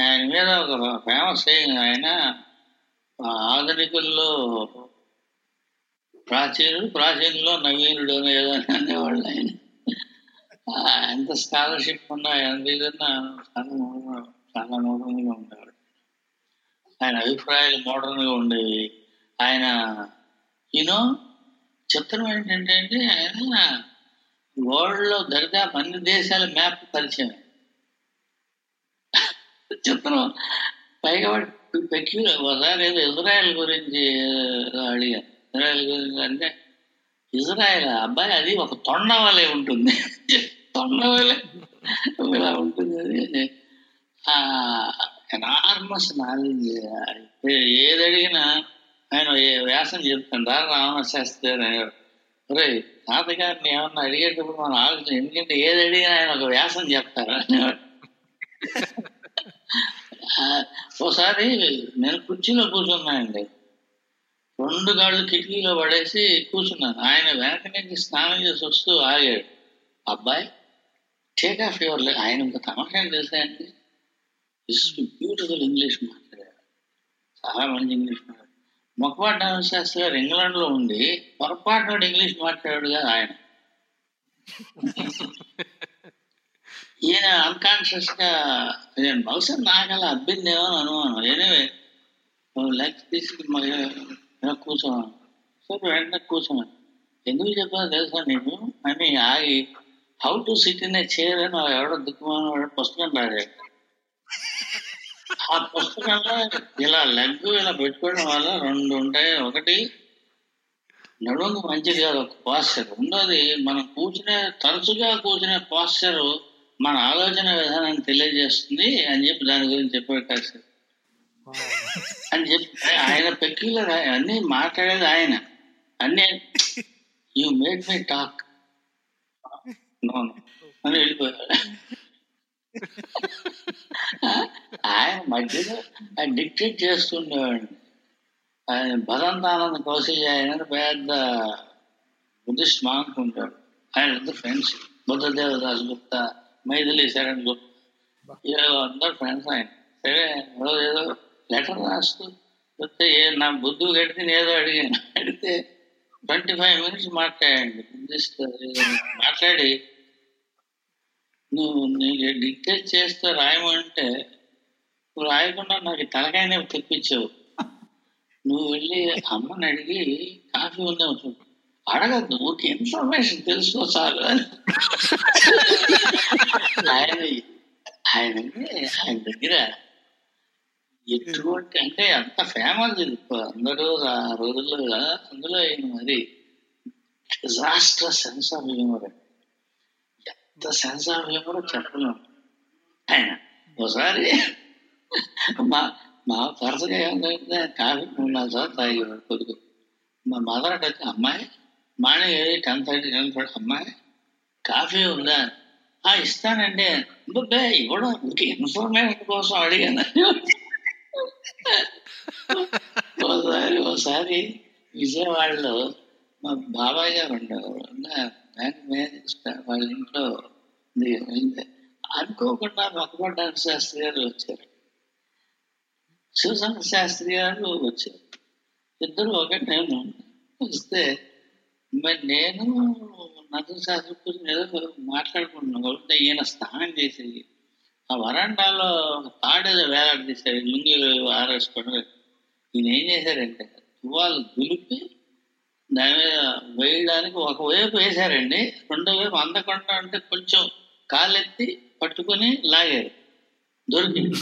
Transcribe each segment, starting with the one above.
ఆయన మీద ఒక ఫేమస్ ఆయన. ఆధునికుల్లో ప్రాచీనుడు ప్రాచీనులో నవీనుడు ఏదో అనేవాళ్ళు ఆయన. ఎంత స్కాలర్షిప్ ఉన్నా ఎంత ఇదన్నా చాలా చాలా మోడర్న్గా ఉండేవాడు ఆయన అభిప్రాయాలు మోడర్న్గా ఉండేవి. ఆయన ఈనో చిత్రం ఏంటంటే ఆయన వరల్డ్లో దరిదాపు అన్ని దేశాల మ్యాప్ పరిచయం. చిత్రం పైగా పెక్యులర్ ఒకసారి ఏదో ఇజ్రాయెల్ గురించి అడిగా. ఇజ్రాయెల్ గురించి అంటే ఇజ్రాయెల్ అబ్బాయి అది ఒక తొండ వలె ఉంటుంది. తొండ వలె ఇలా ఉంటుంది అది. ఎనార్మస్ నాలెడ్జ్ ఏది అడిగినా ఆయన ఏ వ్యాసం రా రావణ శాస్త్రి అని తాతగారిని ఏమన్నా అడిగేటప్పుడు మనం ఆలోచన ఎందుకంటే ఏది అడిగినా ఆయన ఒక వ్యాసం చెప్తారు. అనేవాడు ఒకసారి నేను కుర్చీలో కూర్చున్నానండి. రెండు కాళ్ళు కిటికీలో పడేసి కూర్చున్నాను. ఆయన వెనక నుంచి స్నానం చేసి వస్తూ ఆగాడు. అబ్బాయి టేక్ ఆఫ్ యువర్ ఆయన ఇంకా తమకేం తెలుసా అండి బ్యూటిఫుల్ ఇంగ్లీష్ మాట్లాడారు చాలా మంచి ఇంగ్లీష్ మాట్లాడారు మొక్కపాటి శాస్త్రి గారు ఇంగ్లాండ్లో ఉండి పొరపాటు ఇంగ్లీష్ మాట్లాడాడు కదా ఆయన. ఈయన అన్కాన్షియస్గా నేను బహుశా నాకు అలా అబ్బిందేమో అని అనుమానం. ఎనివే లెగ్స్ తీసుకుని మరి ఇలా కూర్చోమని సరే వెంటనే కూర్చోమని. ఎందుకు చెప్పాలో తెలుసా నేను అని ఆగి how to sit in a chair అని ఎవడో దిక్కుమాన పుస్తకం రాశాడు. ఆ పుస్తకంలో ఇలా లెగ్ ఇలా పెట్టుకోవడం వల్ల రెండు ఉంటాయి. ఒకటి నడుము మంచిది కాదు ఒక పాస్చర్ రెండోది మనం కూర్చునే తరచుగా కూర్చునే పాస్చర్ మన ఆలోచన విధానాన్ని తెలియజేస్తుంది అని చెప్పి దాని గురించి చెప్పాడు కాదు అని చెప్పి ఆయన పెక్యులర్ అన్ని మాట్లాడేది ఆయన. అన్ని యు మేడ్ మై టాక్ అని వెళ్ళిపోయాడు ఆయన మధ్యలో ఆయన డిక్టేట్ చేస్తుండేవాడు ఆయన భరంతానంద కౌశల్య ఆయన పెద్ద బుద్ధిస్ట్ మాంక్ ఆయన ఫ్రెండ్స్. బుద్ధదేవదాస్ గుప్తా మైథిలి శరణ్ గుప్తా ఏదో అందరు ఫ్రెండ్స్ ఆయన. సరే ఏదో ఏదో లెటర్ రాస్తూ వస్తే ఏ నా బుద్ధు కడితే ఏదో అడిగాను. అడిగితే ట్వంటీ ఫైవ్ మినిట్స్ మాట్లాడండి మాట్లాడి. నువ్వు నీకు డిక్టేట్ చేస్తే రాయమంటే నువ్వు రాయకుండా నాకు తలకాయ నొప్పి తెప్పించావు. నువ్వు వెళ్ళి అమ్మని అడిగి కాఫీ ఉందేమో చూడు. అడగద్దు ఒక ఇన్ఫర్మేషన్ తెలుసుకో చాలు అని. ఆయన ఆయన ఆయన దగ్గర ఎటువంటి అంటే అంత ఫేమస్ అందరూ ఆ రోజుల్లో అందులో ఆయన మరి డిజాస్టర్ సెన్స్ ఆఫ్ హ్యూమర్ ఎంత సెన్స్ ఆఫ్ హ్యూమర్ చెప్పలేము ఆయన ఒకసారి మా మా వరుసగా ఏమైందంటే కాఫీ మూడు నాలుగు సార్లు తాగేవాడు కొడుకు. మా మదర్ వచ్చి అమ్మాయి మానే టెన్ థర్టీ టెన్ థర్టీ అమ్మాయి కాఫీ ఉందా? ఆ ఇస్తానండి. బే ఇవ్వడం ఇన్ఫర్మేషన్ కోసం అడిగాను. ఒకసారి ఒకసారి విజయవాడలో మా బాబాయ్ గారు ఉండేవారు బ్యాంక్ మేనేజర్ వాళ్ళ ఇంట్లో అనుకోకుండా మొక్కపడ్డానికి శాస్త్రి గారు వచ్చారు. శివశంకర శాస్త్రి గారు వచ్చారు. ఇద్దరు ఒకటి నేను. వస్తే మరి నేను నదుల శాస్త్రి గురించి ఏదో మాట్లాడుకుంటున్నాను. కాబట్టి ఈయన స్నానం చేసి ఆ వరండాలో తాడేదో వేలాడదీశారు లుంగీలు ఆరేసుకోవడం. ఈయన ఏం చేశారంటే తువాలు దులిపి దాని మీద వేయడానికి ఒకవైపు వేశారండి. రెండో వైపు అందకుండా అంటే కొంచెం కాలెత్తి పట్టుకొని లాగారు. దొరికింది.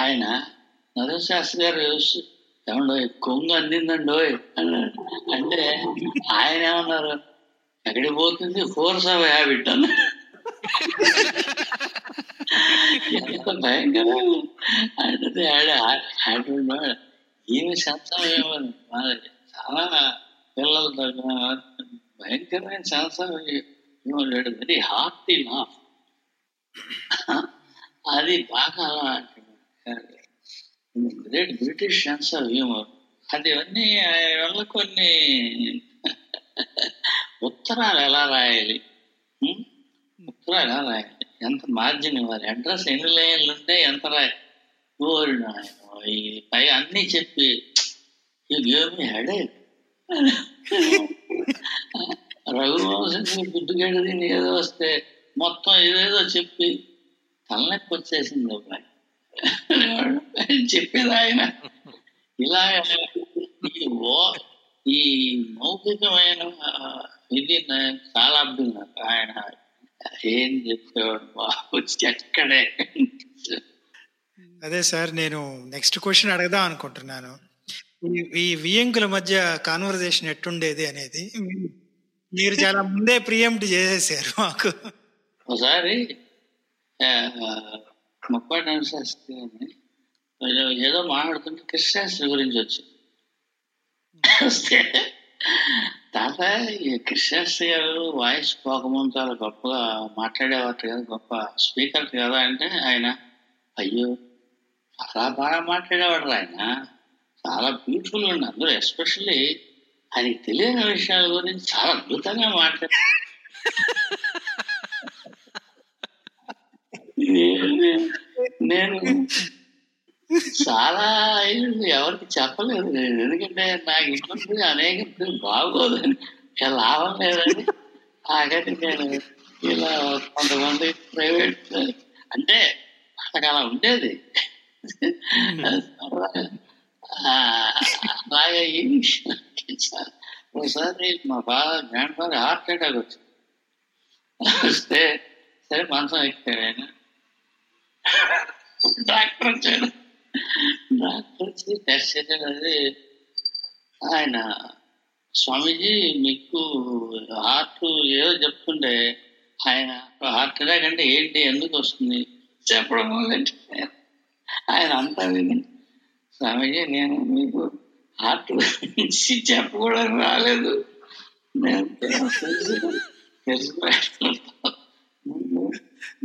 ఆయన నరేష్ శాస్త్రి గారు చూసి ఏమండో కొంగు అందిందండి ఓయ్ అన్నాడు అంటే ఆయన ఏమన్నారు? ఎక్కడికి పోతుంది? ఫోర్స్ ఆఫ్ హ్యాబిట్ అన్న. ఎంత భయంకరం అంటే హ్యాబిట్ ఏమి శాస్త్రం ఏమో చాలా పిల్లలు తగిన భయంకరమైన శాస్త్రం లేడు. వెరీ హార్టీ లాఫ్ అది బాగా అలా గ్రేట్ బ్రిటిష్ సెన్స్ హ్యూమర్ అది అన్నీ వల్ల కొన్ని ఉత్తరాలు ఎలా రాయాలి? ఉత్తరాలు ఎలా రాయాలి? ఎంత మార్జిన్ ఇవ్వాలి? అడ్రస్ ఎన్ని లైన్లు ఉంటే ఎంత రాయి ఓరి పై అన్నీ చెప్పి ఈ గేమ్ హెడే రఘువంశం గుడ్డుగడ్డ తిని ఏదో వస్తే మొత్తం ఏదేదో చెప్పి తలనొప్పి వచ్చేసింది అబ్బాయి చెప్పేది ఆయన ఇలా ఈ ఓ- ఈ మౌఖికమైన ఇది చాలా అర్థం నాకు ఆయన ఏం చెప్పేవాడు? బాబు ఎక్కడే అదే సార్ నేను నెక్స్ట్ క్వశ్చన్ అడగదాం అనుకుంటున్నాను. ఈ- వియంకుల మధ్య కాన్వర్జేషన్ ఎట్టుండేది అనేది మీరు చాలా ముందే ప్రియంప్ట్ చేసేసారు మాకు. ఒకసారి శాస్త్రి గారిని ఏదో- మాట్లాడుతుంటే కృష్ణశాస్త్రి గురించి వచ్చి. వస్తే తాత ఈ కృష్ణశాస్త్రి గారు వాయిస్ పోకముందు చాలా గొప్పగా మాట్లాడేవారు కదా గొప్ప స్పీకర్ కదా అంటే ఆయన అయ్యో చాలా బాగా మాట్లాడేవాడు ఆయన. చాలా బ్యూటిఫుల్ ఉండి. అందరూ ఎస్పెషల్లీ ఆయనకి తెలియని విషయాల గురించి చాలా అద్భుతంగా మాట్లాడు. నేను చాలా ఎవరికి చెప్పలేదు నేను. ఎందుకంటే నాకు ఇంట్లో అనేక బాగోదని లాభం లేదని ఆఖరికి నేను ఇలా కొంతమంది ప్రైవేట్ అంటే వాళ్ళకి అలా ఉండేది. అలాగే ఈ విషయం. ఒకసారి మా బాగా గ్రాండ్ ఫాదర్ హార్ట్ అటాక్ వచ్చింది. వస్తే సరే మంచం ఎక్కాడు ఆయన. డాక్టర్ వచ్చాడు. డాక్టర్ దర్శనం అనేది ఆయన స్వామీజీ మీకు హార్ట్ ఏదో చెప్తుండే ఆయన హార్ట్ అటాక్ అంటే ఏంటి ఎందుకు వస్తుంది చెప్పడం మొదలెట్టాడు. ఆయన అంతా విని స్వామీజీ నేను మీకు హార్ట్ గురించి చెప్పకూడదు రాలేదు నేను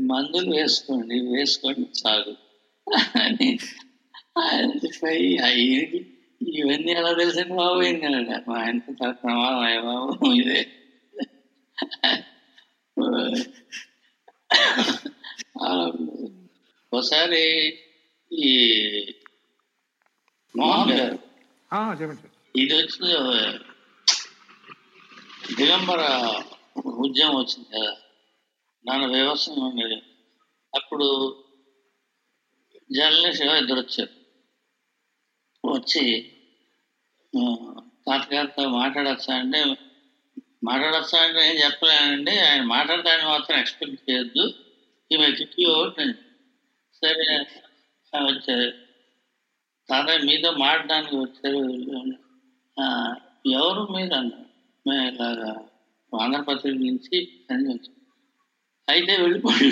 మందులు వేసుకోండి వేసుకోండి చాలు అని ఆయనకి ఇవన్నీ ఎలా తెలిసిన బాబు? ఏంటంటే మా ఆయనతో చాలా ప్రమాదం అయ్యా బాబు. ఇదే. ఒకసారి ఈ మోహన్ గారు ఇది వచ్చి దిగంబర ఉద్యమం వచ్చింది కదా. దాని వ్యవస్థ ఉండేది అప్పుడు జర్నలిస్ట్ ఇద్దరు వచ్చారు. వచ్చి తాతగారితో మాట్లాడచ్చా అంటే మాట్లాడచ్చా అంటే ఏం చెప్పలేనండి. ఆయన మాట్లాడటానికి మాత్రం ఎక్స్పెక్ట్ చేయొద్దు. ఈ కిక్కి ఒకటి సరే వచ్చారు. తాతయ్య మీతో మాట్లాడడానికి వచ్చారు. ఎవరు మీరు అన్నారు? మేము ఇలాగా ఆంధ్రప్రదేశ్ నుంచి అని వచ్చాం. అయితే వెళ్ళిపోయి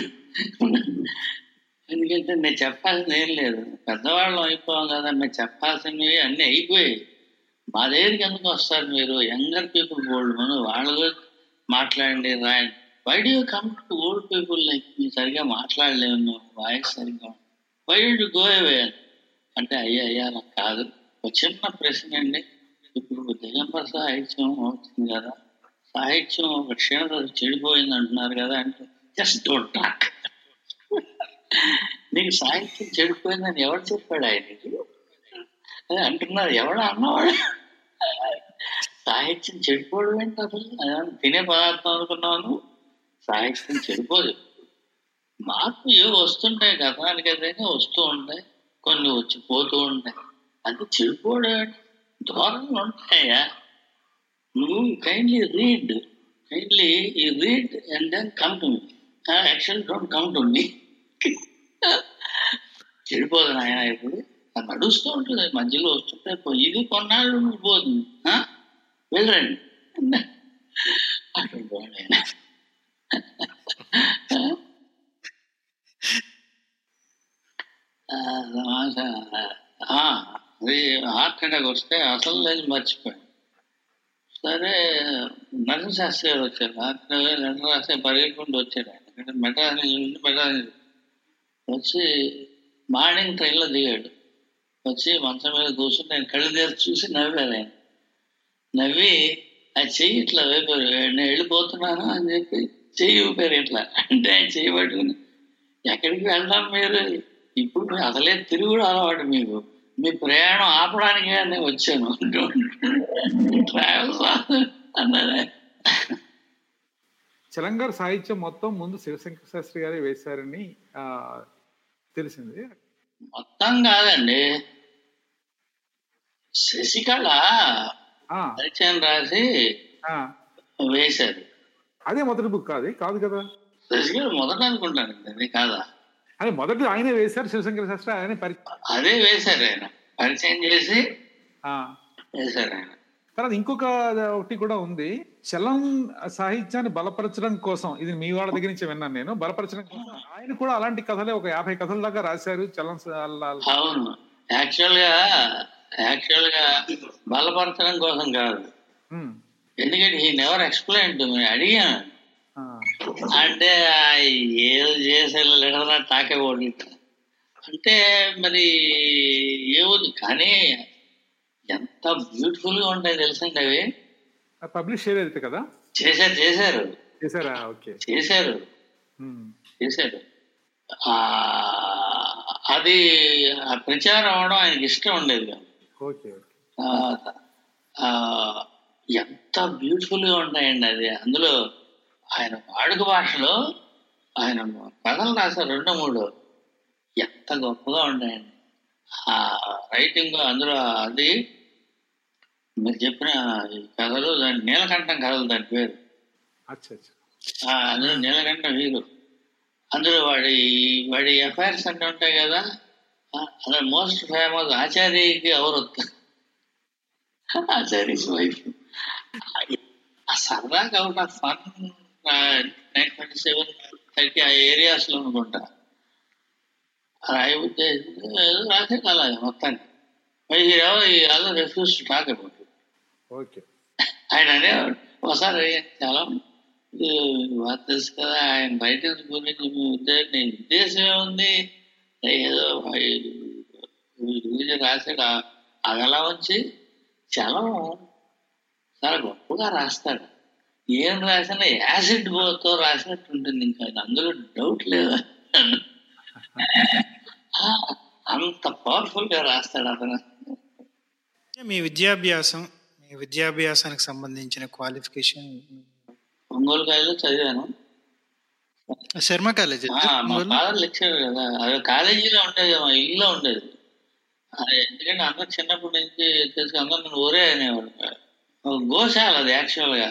ఎందుకంటే నేను చెప్పాల్సింది ఏం లేదు. పెద్దవాళ్ళం అయిపోయాం కదా మేము చెప్పాల్సినవి అన్నీ అయిపోయాయి. మా దగ్గరికి ఎందుకు వస్తారు మీరు? యంగర్ పీపుల్ ఓల్డ్ మనం వాళ్ళతో మాట్లాడండి రాయండి. Why do come to old people like me సరిగా మాట్లాడలేము నువ్వు వాయిస్ సరిగా వై డు గో అవే అంటే అయ్యా అయ్యా నాకు కాదు. ఒక చిన్న ప్రశ్న అండి. ఇప్పుడు దిగంబర సాహిత్యం అవుతుంది కదా. సాహిత్యం ఒక క్షీణత చెడిపోయింది అంటున్నారు కదా అంటే జస్ట్ డోంట్ టాక్ నీకు సాహిత్యం చెడిపోయిందని ఎవరు చెప్పాడు ఆయనకి అదే అంటున్నారు ఎవడు అన్నవాడు? సాహిత్యం చెడిపోవడం ఏంటి అసలు? తినే పదార్థం అనుకున్నాను? సాహిత్యం చెడిపోదు. మార్పు ఏవో వస్తుంటాయి గతానికి ఏదైనా వస్తూ ఉంటాయి కొన్ని వచ్చి పోతూ ఉంటాయి. అది చెడిపోవడం ఏంటి? ధోరణులు ఉంటాయా? నువ్వు కైండ్లీ రీడ్ కైండ్లీ ఈ read and then come to me actual don't come to me చెడిపోదు నాయన ఇప్పుడు? అది నడుస్తూ ఉంటుంది మధ్యలో వస్తుంటే ఇది కొన్నాళ్ళు ఉండిపోతుంది ఆ? వెళ్ళరండి. అక్కడ పోండి అది హార్ట్ అటాక్ వస్తే అసలు లేదు మర్చిపోయాను. సరే నరసింహశాస్త్రి గారు వచ్చారు. రాత్రి లెటర్ రాసే పరిగెట్టుకుంటూ వచ్చారు. ఆయన ఎందుకంటే మెడ్రాస్ నుంచి ఉండి మెడ్రాస్ వచ్చి మార్నింగ్ ట్రైన్లో దిగాడు. వచ్చి మంచం మీద కూర్చుని నేను కళ్ళు తెరిచి చూసి నవ్వాను ఆయన నవ్వి ఆ చెయ్యి ఇట్లా వేపారు నేను వెళ్ళిపోతున్నాను? అని చెప్పి చెయ్యి ఊపారు ఇట్లా. అంటే ఆయన చెయ్యి పట్టుకుని ఎక్కడికి వెళ్దాం మీరు? ఇప్పుడు మీరు అసలే తిరుగుడు అలవాటు మీకు. మీ ప్రయాణం ఆపడానికి నేను వచ్చాను. ట్రావెల్స్? అన్నారు చలంగారు సాహిత్యం మొత్తం ముందు శివశంకర శాస్త్రి గారే వేశారని ఆ, తెలిసింది. మొత్తం కాదండి. శశికళ పరిచయం రాసి ఆ, వేశారు. అదే మొదటి బుక్ కాదు కాదు కదా. శశికళ మొదట అనుకుంటాను అది కాదా? అదే మొదటి ఆయనే వేశారు శివశంకర శాస్త్రి ఆయనే పరి అదే వేశారు ఆయన. పరిచయం చేసి ఆ, వేశారు ఆయన. తర్వాత ఇంకొక ఒకటి కూడా ఉంది. చలం సాహిత్యాన్ని బలపరచడం కోసం ఇది మీ వాళ్ళ దగ్గర నుంచి విన్నాను నేను బలపరచడం కోసం ఆయన కూడా అలాంటి కథలే ఒక యాభై కథల దాకా రాశారు చలం అవును యాక్చువల్గా యాక్చువల్గా బలపరచడం కోసం కాదు. ఎందుకంటే ఈ నెవర్ ఎక్స్ప్లెయిన్ టు మీ అడిగాను. అంటే ఏదో చేసే లెటర్ తాకే ఓడి అంటే మరి ఏముంది? కానీ ఎంత బ్యూటిఫుల్గా ఉంటాయి తెలుసండి అవి. పబ్లిష్ చేయలేదు కదా? చేశారు చేశారు. చేశారా? ఓకే. చేశారు. చేశారు. అది ప్రచారం అవడం ఆయనకి ఇష్టం ఉండేది ఓకే ఎంత బ్యూటిఫుల్గా ఉంటాయండి అది. అందులో ఆయన వాడుక భాషలో ఆయన కథలు రాశారు రెండు మూడు. ఎంత గొప్పగా ఉంటాయండి. ఆ రైటింగ్ అందులో అది మీరు చెప్పిన ఈ కథలు దాని నీలకంఠం కథలు దాని పేరు. అందులో నీలకంఠం హీరో అందులో వాడి వాడి ఎఫ్ఐఆర్స్ అంటే ఉంటాయి కదా. అందులో మోస్ట్ ఫేమస్ ఆచార్యకి ఎవరు ఆచార్య వైఫ్. ఆ సరదాగా of fun nine twenty seven thirty ఆ ఏరియాస్లో అనుకుంటా రాయి ఉద్దేశం ఏదో రాసే అలా మొత్తానికి. మరి అలా రిఫ్యూజ్ టాక్ అబౌట్ ఆయన అనేవాడు ఒకసారి చాలా ఇది బాగా తెలుసు కదా ఆయన రైటింగ్స్ గురించి మీ ఉద్దేశం ఉద్దేశం ఏముంది? ఏదో గురించి రాసాడు ఆ- అది అలా వచ్చి చలం చాలా గొప్పగా రాస్తాడు. ఏం రాసినా యాసిడ్తో రాసినట్టు ఉంటుంది ఇంకా అందులో డౌట్ లేదు? ఆ, అంత పవర్ఫుల్గా రాస్తాడు అతను. మీ విద్యాభ్యాసం విద్యాభ్యాసానికి సంబంధించిన క్వాలిఫికేషన్ ఒంగోలు కాలేజీలో చదివాను. శర్మ కాలేజ్. మా ఫాదర్ కదా. అది కాలేజీలో ఉండేది మా ఇల్లులో ఉండేది. ఎందుకంటే అందరూ చిన్నప్పటి నుంచి తెలుసు అందరూ నన్ను ఒరే అనేవాడు గోశాల అది యాక్చువల్గా.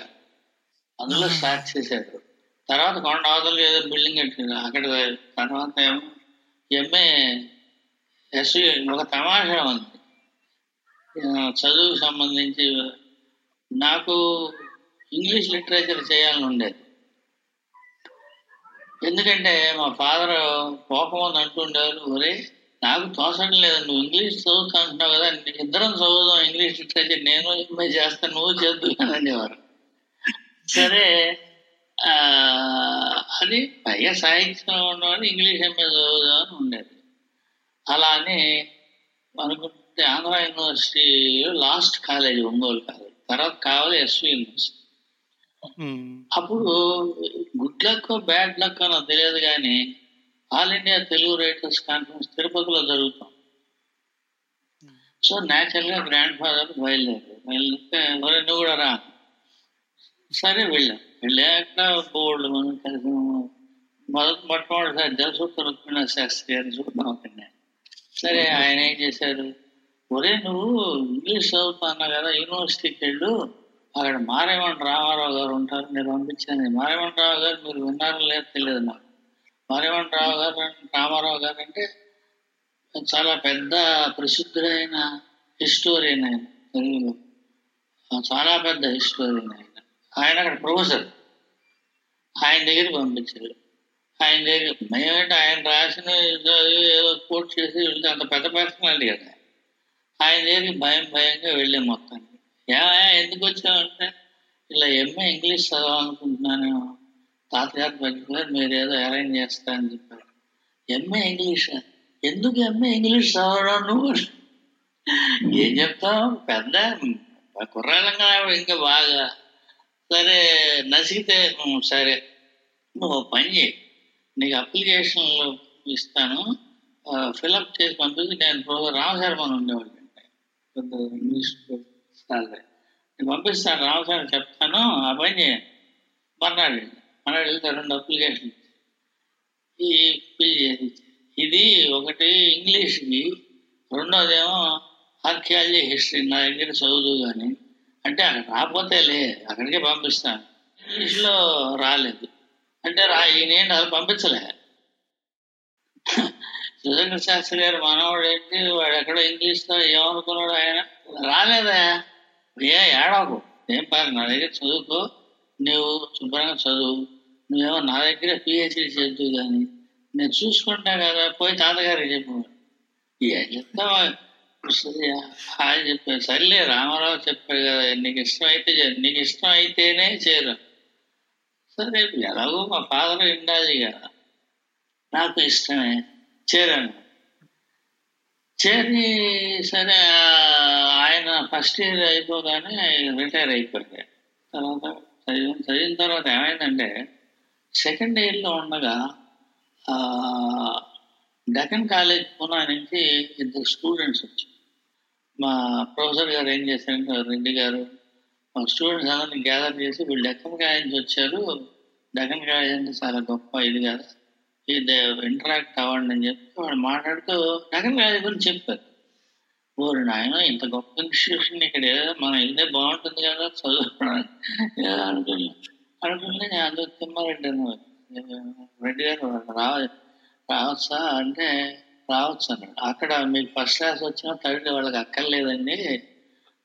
అందులో స్టార్ట్ చేశారు. తర్వాత కొండ అవతల ఏదో బిల్డింగ్ కట్టారు అక్కడ తర్వాత ఏమో ఎంఏ ఎస్ ఒక తమాషా ఉంది. చదువుకు సంబంధించి నాకు ఇంగ్లీష్ లిటరేచర్ చేయాలని ఉండేది. ఎందుకంటే మా ఫాదర్ కోపం అని అంటుండేవారు ఒరే నాకు తోసడం లేదు నువ్వు ఇంగ్లీష్ చదువుతా అంటున్నావు కదా ఇద్దరం చదువుదాం ఇంగ్లీష్ లిటరేచర్ నేను ఎంఏ చేస్తాను నువ్వు చేద్దు అనేవారు. సరే అది పైగా సాహిత్యం ఉన్నవాడు ఇంగ్లీష్ ఎంఏ చదువుదాం అని ఉండేది. అలా అని అనుకుంటే ఆంధ్ర యూనివర్సిటీలో లాస్ట్ కాలేజ్ ఒంగోలు కాలేజ్ తర్వాత కావాలి ఎస్వి యూనివర్సిటీ అప్పుడు గుడ్ లక్ బ్యాడ్ లక్ అని తెలియదు కానీ all India Telugu writers conference తిరుపతిలో జరుగుతాం సో న్యాచురల్గా గ్రాండ్ ఫాదర్ బయలుదేరారు బయలుదేరితే నువ్వు కూడా రా సరే వెళ్ళాం వెళ్ళాక బోర్డు మనం కలిసి మొదటి మొట్టమొదటిసారి జలసూత్ర రుక్మిణ శాస్త్రి గారిని చూద్దాం అక్కడ సరే ఆయన ఏం చేశారు? ఒరే నువ్వు ఇంగ్లీష్ చదువుతున్నా కదా యూనివర్సిటీకి వెళ్ళు అక్కడ మారేమన్ రామారావు గారు ఉంటారు నేను పంపించాను మారేమన్ రావు గారు మీరు విన్నారో లేదో తెలియదు నాకు మారేమన్ రావు గారు రామారావు గారు అంటే చాలా పెద్ద ప్రసిద్ధుడైన హిస్టోరియన్ ఆయన తెలుగులో. చాలా పెద్ద హిస్టోరియన్ ఆయన. ఆయన అక్కడ ప్రొఫెసర్. ఆయన దగ్గరికి పంపించారు. ఆయన దగ్గర మేమేంటి ఆయన రాసిన ఏదో ఏదో కోట్ చేసి వెళ్తే అంత పెద్ద పర్సనాలిటీ కదా ఆయన దగ్గరికి భయం భయంగా వెళ్ళే మొత్తానికి ఏమయ్యా ఎందుకు వచ్చామంటే ఇలా ఎంఏ ఇంగ్లీష్ చదవాలనుకుంటున్నాను. తాతగారు పట్టుకున్నారు మీరు ఏదో అరేంజ్ చేస్తారని చెప్పారు. MA English? ఎందుకు ఎంఏ ఇంగ్లీష్ చదవడం నువ్వు? ఏం చెప్తావు? పెద్ద కుర్రాళ్ళంగా ఇంకా బాగా. సరే నసిగితే సరే. నువ్వు ఓ పని చేయి. నీకు అప్లికేషన్లు ఇస్తాను. ఫిలప్ చేసి పంపించి నేను ప్రొఫెసర్ ఉండేవాడిని. పెద్ద ఇంగ్లీష్ నేను పంపిస్తాను రామశర్మ చెప్తాను. ఆ పని చేయండి మర్నాడు వెళ్ళి. మర్నాడు వెళ్తే రెండు అప్లికేషన్ ఈ ఇది ఒకటి ఇంగ్లీష్కి రెండోదేమో ఆర్కియాలజీ హిస్టరీ. నా దగ్గర చదువు కానీ అంటే అక్కడ రాకపోతే లే అక్కడికే పంపిస్తాను. ఇంగ్లీష్లో రాలేదు. అంటే రా ఈయన అది పంపించలే. సుధీంద్ర శాస్త్రి గారు మనవాడు ఏంటి? వాడు ఎక్కడో ఇంగ్లీష్లో ఏమనుకున్నాడు ఆయన? రాలేదా. ఏ ఏడాకు ఏం పని నా దగ్గర చదువుకో. నువ్వు శుభ్రంగా చదువు. నువ్వేమో నా దగ్గర పిహెచ్డి చదువు కానీ నేను చూసుకుంటా కదా. పోయి తాతగారికి చెప్పు. ఏం చెప్తావా? ఆయన చెప్పారు సర్లే రామారావు చెప్పాడు కదా. నీకు ఇష్టం అయితే నీకు ఇష్టం అయితేనే చేరు. సరే ఎలాగో మా ఫాదర్ ఉండాలి కదా. నాకు ఇష్టమే. చేరాను. చేరి సరే ఆయన ఫస్ట్ ఇయర్ అయిపోగానే రిటైర్ అయిపోయాడు. తర్వాత చదివిన చదివిన తర్వాత ఏమైందంటే సెకండ్ ఇయర్లో ఉండగా డెకన్ డెక్కన్ కాలేజ్ పూనా నుంచి ఇద్దరు స్టూడెంట్స్ వచ్చారు. మా ప్రొఫెసర్ గారు ఏం చేశారంటే రెడ్డి గారు మా స్టూడెంట్స్ అందరిని గ్యాదర్ చేసి వీళ్ళు డెక్కన్ కాలేజ్ నుంచి వచ్చారు. డెక్కన్ కాలేజ్ అంటే చాలా గొప్ప ఇది కదా. ఇంటరాక్ట్ అవ్వండి అని చెప్పి వాడు మాట్లాడుతూ నగరం కాలేజ్ గురించి చెప్పారు ఓరి నాయన ఇంత గొప్ప ఇన్స్టిట్యూషన్ ఇక్కడ ఏదో మనం వెళ్తే బాగుంటుంది కదా చదువుకోవడానికి. అనుకున్నాం అనుకున్నా అనుకుంటే నేను అందులో తిమ్మారెడ్డి అన్నారు. రెడ్డి గారు రావ రావచ్చా? అంటే రావచ్చు అన్నాడు. అక్కడ మీకు ఫస్ట్ క్లాస్ వచ్చినా థర్డ్ వాళ్ళకి అక్కర్లేదండి.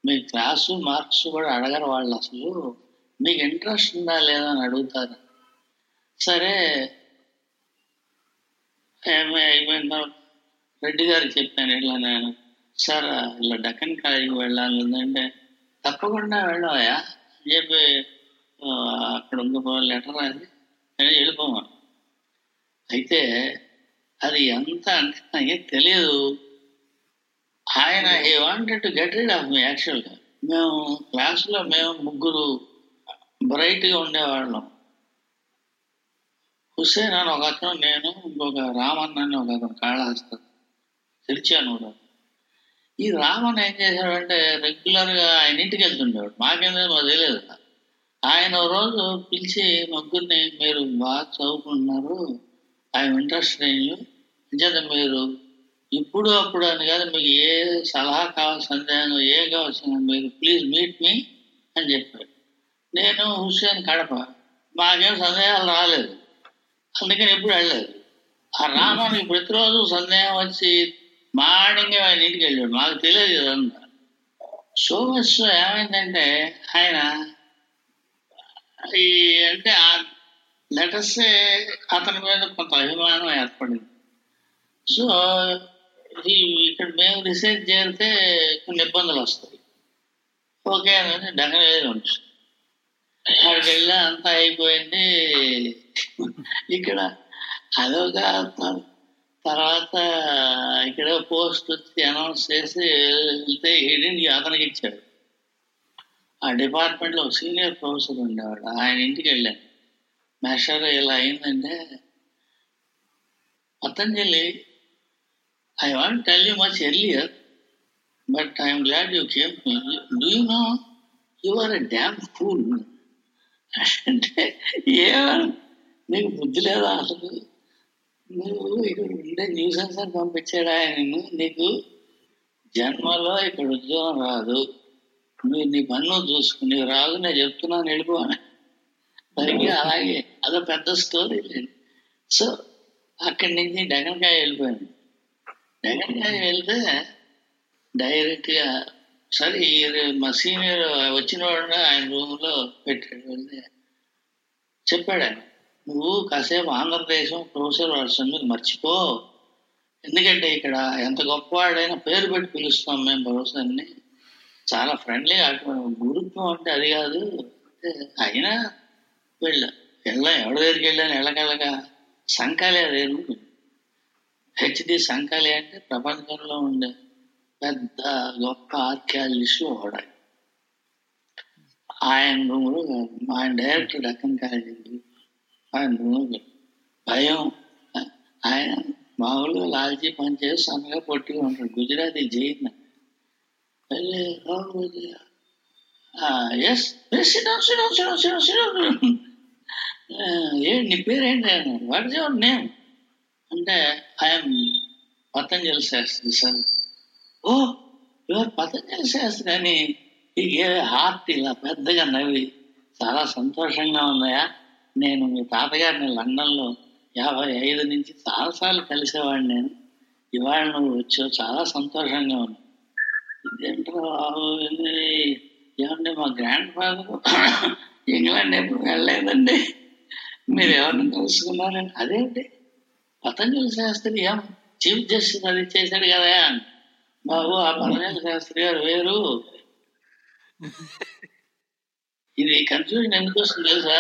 మీ క్లాసు మార్క్స్ కూడా అడగరు వాళ్ళు అసలు. మీకు ఇంట్రెస్ట్ ఉందా లేదా అని అడుగుతారు. సరే ఏమీ అయిపోయిన తర్వాత రెడ్డి గారికి చెప్పాను ఇట్లా నేను సార్ ఇలా డక్కన్ కాలేజీకి వెళ్ళాలి ఉందంటే తప్పకుండా వెళ్ళవయా అని చెప్పి అక్కడ ఇంకో లెటర్ రాసి నేను వెళ్ళిపోమను అయితే అది ఎంత అంటే నాకేం తెలియదు ఆయన ఈ wanted to get rid of me యాక్చువల్గా మేము క్లాసులో మేము ముగ్గురు బ్రైట్గా ఉండేవాళ్ళం. హుస్సేన్ అని ఒక అతను నేను ఇంకొక రామన్ అని ఒక అతను కాళహస్తం తెలిచాను కూడా. ఈ రామన్ ఏం చేశాడంటే రెగ్యులర్గా ఆయన ఇంటికి వెళ్తుండేవాడు. మాకేందో మాకు తెలియదు ఆయన రోజు పిలిచి ముగ్గురిని మీరు బాగా చదువుకుంటున్నారు. I'm interest in you. అంచేత మీరు ఇప్పుడు అప్పుడు అని కాదు మీకు ఏ సలహా కావాలి సందేహం ఏ కావాల్సిన మీరు ప్లీజ్ మీట్ మీ అని చెప్పాడు. నేను హుస్సేన్ కడప. మాకేం సందేహాలు రాలేదు. అందుకని ఎప్పుడు వెళ్ళలేదు. ఆ రామానికి ప్రతిరోజు సందేహం వచ్చి మార్నింగ్ ఆయన ఇంటికి వెళ్ళాడు. మాకు తెలియదు ఇదంతా సో మచ్ ఏమైందంటే ఆయన ఈ అంటే ఆ లెటర్స్ అతని మీద కొంత అభిమానం ఏర్పడింది. సో ఇక్కడ మేము రీసెర్చ్ చేస్తే కొన్ని ఇబ్బందులు వస్తాయి. ఓకే అని డెఫినెట్గా ఉంటుంది అక్కడికెళ్ళి అంతా అయిపోయింది ఇక్కడ అదొక తర్వాత ఇక్కడ పోస్ట్ వచ్చి అనౌన్స్ చేసి వెళ్తే హిడెన్ అతనికి ఇచ్చాడు. ఆ డిపార్ట్మెంట్లో ఒక సీనియర్ ప్రొఫెసర్ ఉండేవాడు. ఆయన ఇంటికి వెళ్ళాను మాస్టర్ ఇలా అయిందంటే Patanjali I want tell you much earlier but I'm glad you came do you know you are a damn fool అంటే ఏమని నీకు బుద్ధి లేదా అసలు? నువ్వు ఇక్కడ ఉండే న్యూస్ సెన్సర్ పంపించాడు ఆయన నీకు జన్మలో ఇక్కడ ఉద్యోగం రాదు. నువ్వు నీ పన్ను చూసుకుని నీకు రాదు నేను చెప్తున్నాను వెళ్ళిపోను సరిగ్గా అలాగే అదో పెద్ద స్టోరీ లేదు సో అక్కడి నుంచి డగన్కాయ వెళ్ళిపోయాను డగన్కాయ వెళ్తే డైరెక్ట్గా సరే ఈ మా సీనియర్ వచ్చిన వాడు ఆయన రూమ్లో పెట్టాడు వెళ్ళి చెప్పాడు ఆయన. నువ్వు కాసేపు ఆంధ్రదేశం ప్రొఫెసర్ వాళ్ళ సంగతి మర్చిపో. ఎందుకంటే ఇక్కడ ఎంత గొప్పవాడైనా పేరు పెట్టి పిలుస్తాం మేము ప్రొఫెసర్ని. చాలా ఫ్రెండ్లీ గురుత్వం అంటే అది కాదు. అయినా వెళ్ళా. వెళ్ళా. ఎవరి దగ్గరికి వెళ్ళాను వెళ్ళగలగ సంకాలే లేదు హెచ్డి సంకాలి అంటే ప్రపంచంలో ఉండే పెద్ద గొప్ప ఆర్కియాలజిస్ట్ ఒకడు ఆయన. రూములు ఆయన డైరెక్టర్ డక్కన్ కాలేజీ ఆయన రూములు భయం. ఆయన మామూలుగా లాల్జీ పని చేసి సన్నగా పొట్టిగా ఉంటాడు. గుజరాతీ జైన్. వెళ్ళి ఎస్ ఏ నీ పేరేంటి? అన్నాడు వాట్ ఇస్ యువర్ నేమ్ అంటే I'm Patanjali Shastri sir oh your Patanjali Shastri అని ఏ హార్ట్ ఇలా పెద్దగా నవ్వి చాలా సంతోషంగా ఉన్నాయా? నేను మీ తాతగారిని లండన్లో యాభై ఐదు నుంచి చాలాసార్లు కలిసేవాడిని నేను. ఇవాళ నువ్వు వచ్చావు చాలా సంతోషంగా ఉంది ఇదేంటో ఏమండి మా గ్రాండ్ ఫాదర్? ఇంగ్లాండ్ ఎప్పుడు వెళ్ళలేదండి. మీరు ఎవరిని కలుసుకున్నారండి అదేంటి? పతంజలి శాస్త్రి ఏం చీఫ్ జస్టిస్ అది చేశాడు కదా బాబు ఆ పరమేశ్వర శాస్త్రి గారు వేరు. ఇది కన్ఫ్యూజన్ ఎందుకు వస్తుంది తెలుసా?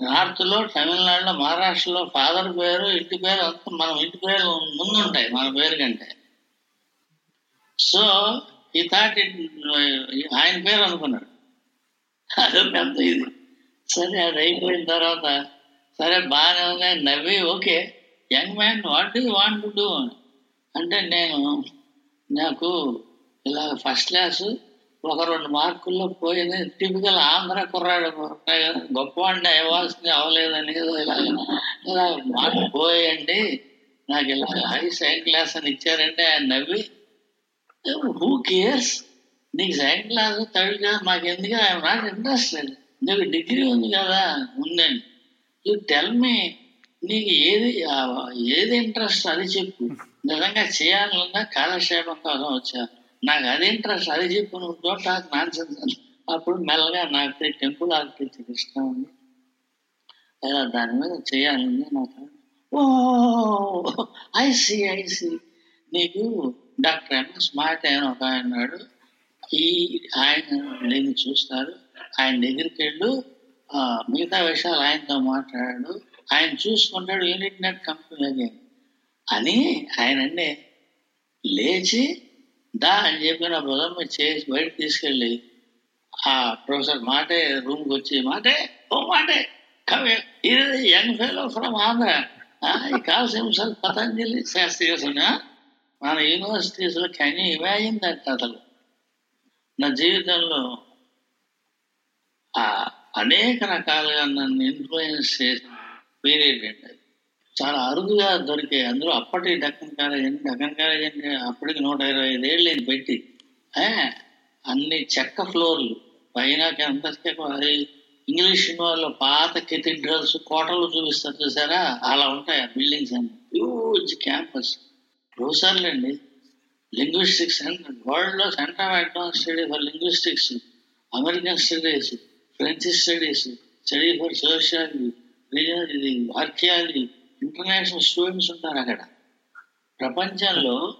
నార్త్లో తమిళనాడులో మహారాష్ట్రలో ఫాదర్ పేరు ఇంటి పేరు అంతా మనం ఇంటి పేరు ముందు ఉంటాయి మన పేరు కంటే. సో ఈ థాట్ ఆయన పేరు అనుకున్నాడు. అదే పెద్ద ఇది. సరే అది అయిపోయిన తర్వాత సరే బాగానే ఉంది నవ్వి okay young man what do want to do అంటే నేను నాకు ఇలా ఫస్ట్ క్లాస్ ఒక రెండు మార్కుల్లో పోయింది టిపికల్ ఆంధ్ర కుర్రాడు గొప్పవాడిని అవ్వాల్సింది అవ్వలేదని ఇలా ఇలా మార్కు పోయండి నాకు ఇలా హై సెకండ్ క్లాస్ అని ఇచ్చారంటే ఆయన నవ్వి హూ కేర్స్ నీకు సెకండ్ క్లాస్ థర్డ్ క్లాస్ మాకు ఎందుకు? ఐఎమ్ నాట్ ఇంట్రెస్టెడ్ నీకు డిగ్రీ ఉంది కదా ఉందండి యూ టెల్ మీ నీకు ఏది ఏది ఇంట్రెస్ట్ అది చెప్పు. నిజంగా చేయాలన్నా కాలక్షేపం కోసం వచ్చాను నాకు అది ఇంట్రెస్ట్ అది చెప్పు నువ్వు డోంట్ టాక్ నాన్ సెన్స్ అప్పుడు మెల్లగా నాకు టెంపుల్ ఆర్కిటెక్చర్ ఇష్టం ఉంది. అలా దాని మీద చేయాలని నాకు. ఓ ఐసి ఐసి నీకు డాక్టర్ ఎంఎస్ స్మార్ట్ ఆయన ఒక ఆయన ఉన్నాడు. ఈ ఆయన నేను చూస్తారు ఆయన దగ్గరికి వెళ్ళు. మిగతా విషయాలు ఆయనతో మాట్లాడాడు ఆయన చూసుకుంటాడు యూనిట్ నెట్ కంపెనీ అని ఆయన అంటే లేచి దా అని చెప్పిన బుధం చేసి బయట తీసుకెళ్ళి ఆ ప్రొఫెసర్ మాటే రూమ్కి వచ్చి మాటే ఓ మాటే ఇది యంగ్ ఫెలో ఫ్రమ్ ఆంధ్ర ఈ కాల్స్ హిమ్సెల్ పతంజలి శాస్త్రి మన యూనివర్సిటీస్లో కెన్ యూ ఇమాజిన్ దట్ అసలు నా జీవితంలో ఆ అనేక రకాలుగా నన్ను ఇన్ఫ్లుయెన్స్ చేసిన పీరియడ్ అండి చాలా అరుదుగా దొరికే అందులో అప్పటి డక్కన్ కాలేజ్ డక్కన్ కాలేజ్ అప్పటికి నూట ఇరవై ఐదేళ్ళు నేను పెట్టి. అన్ని చెక్క ఫ్లోర్లు. పైన అది ఇంగ్లీష్ సినిమాలో పాత కెథీడ్రల్స్ కోటలు చూపిస్తారు చూసారా? అలా ఉంటాయి ఆ బిల్డింగ్స్ అన్ని? Huge campus. ప్రొఫెసర్లు లింగ్విస్టిక్స్ సెంటర్ వరల్డ్లో center of advance study for linguistics American studies French studies study for sociology ఇది ఆర్కియాలజీ ఇంటర్నేషనల్ స్టూడెంట్స్ ఉంటారు అక్కడ. ప్రపంచంలో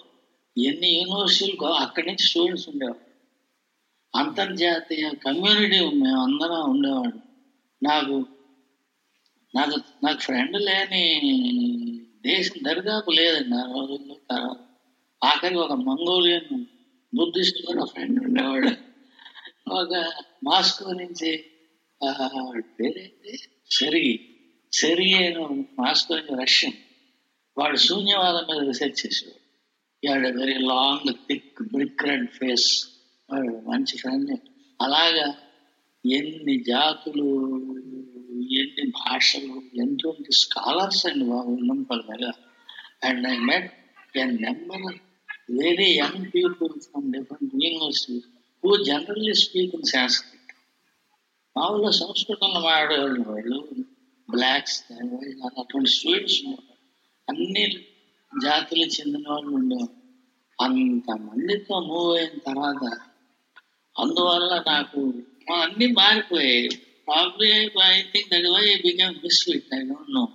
ఎన్ని యూనివర్సిటీలకు అక్కడి నుంచి స్టూడెంట్స్ ఉండేవారు? అంతర్జాతీయ కమ్యూనిటీ మేము అందరం ఉండేవాడు నాకు నాకు నాకు ఫ్రెండ్ లేని దేశం దరిదాపు లేదండి ఆ రోజుల్లో. తర్వాత ఆఖరి ఒక మంగోలియన్ బుద్ధిస్ట్ కూడా ఫ్రెండ్ ఉండేవాడు. ఒక మాస్కో నుంచి పేరేంటి? సరిగి సెరిగి మాస్కో రష్యన్ వాడు శూన్యవాదం మీద రీసెర్చ్ చేసేవాడు. వాడు very long thick brick red face వాడు మంచి ఫ్రెండ్ అలాగా ఎన్ని జాతులు ఎన్ని భాషలు ఎంతోంది స్కాలర్స్ అండి బాబు ఉన్నంపల్ మీద and I met an number very young people from different universities who generally speak in Sanskrit మామూలుగా సంస్కృతంలో మాట్లాడేవాళ్ళు వాళ్ళు బ్లాక్స్ అటువంటి స్టూడెంట్స్ అన్ని జాతులకు చెందిన వాళ్ళు ఉండేవారు. అంతమందితో మూవ్ అయిన తర్వాత అందువల్ల నాకు అన్ని మారిపోయాయి. Probably I think that why become misfit I don't know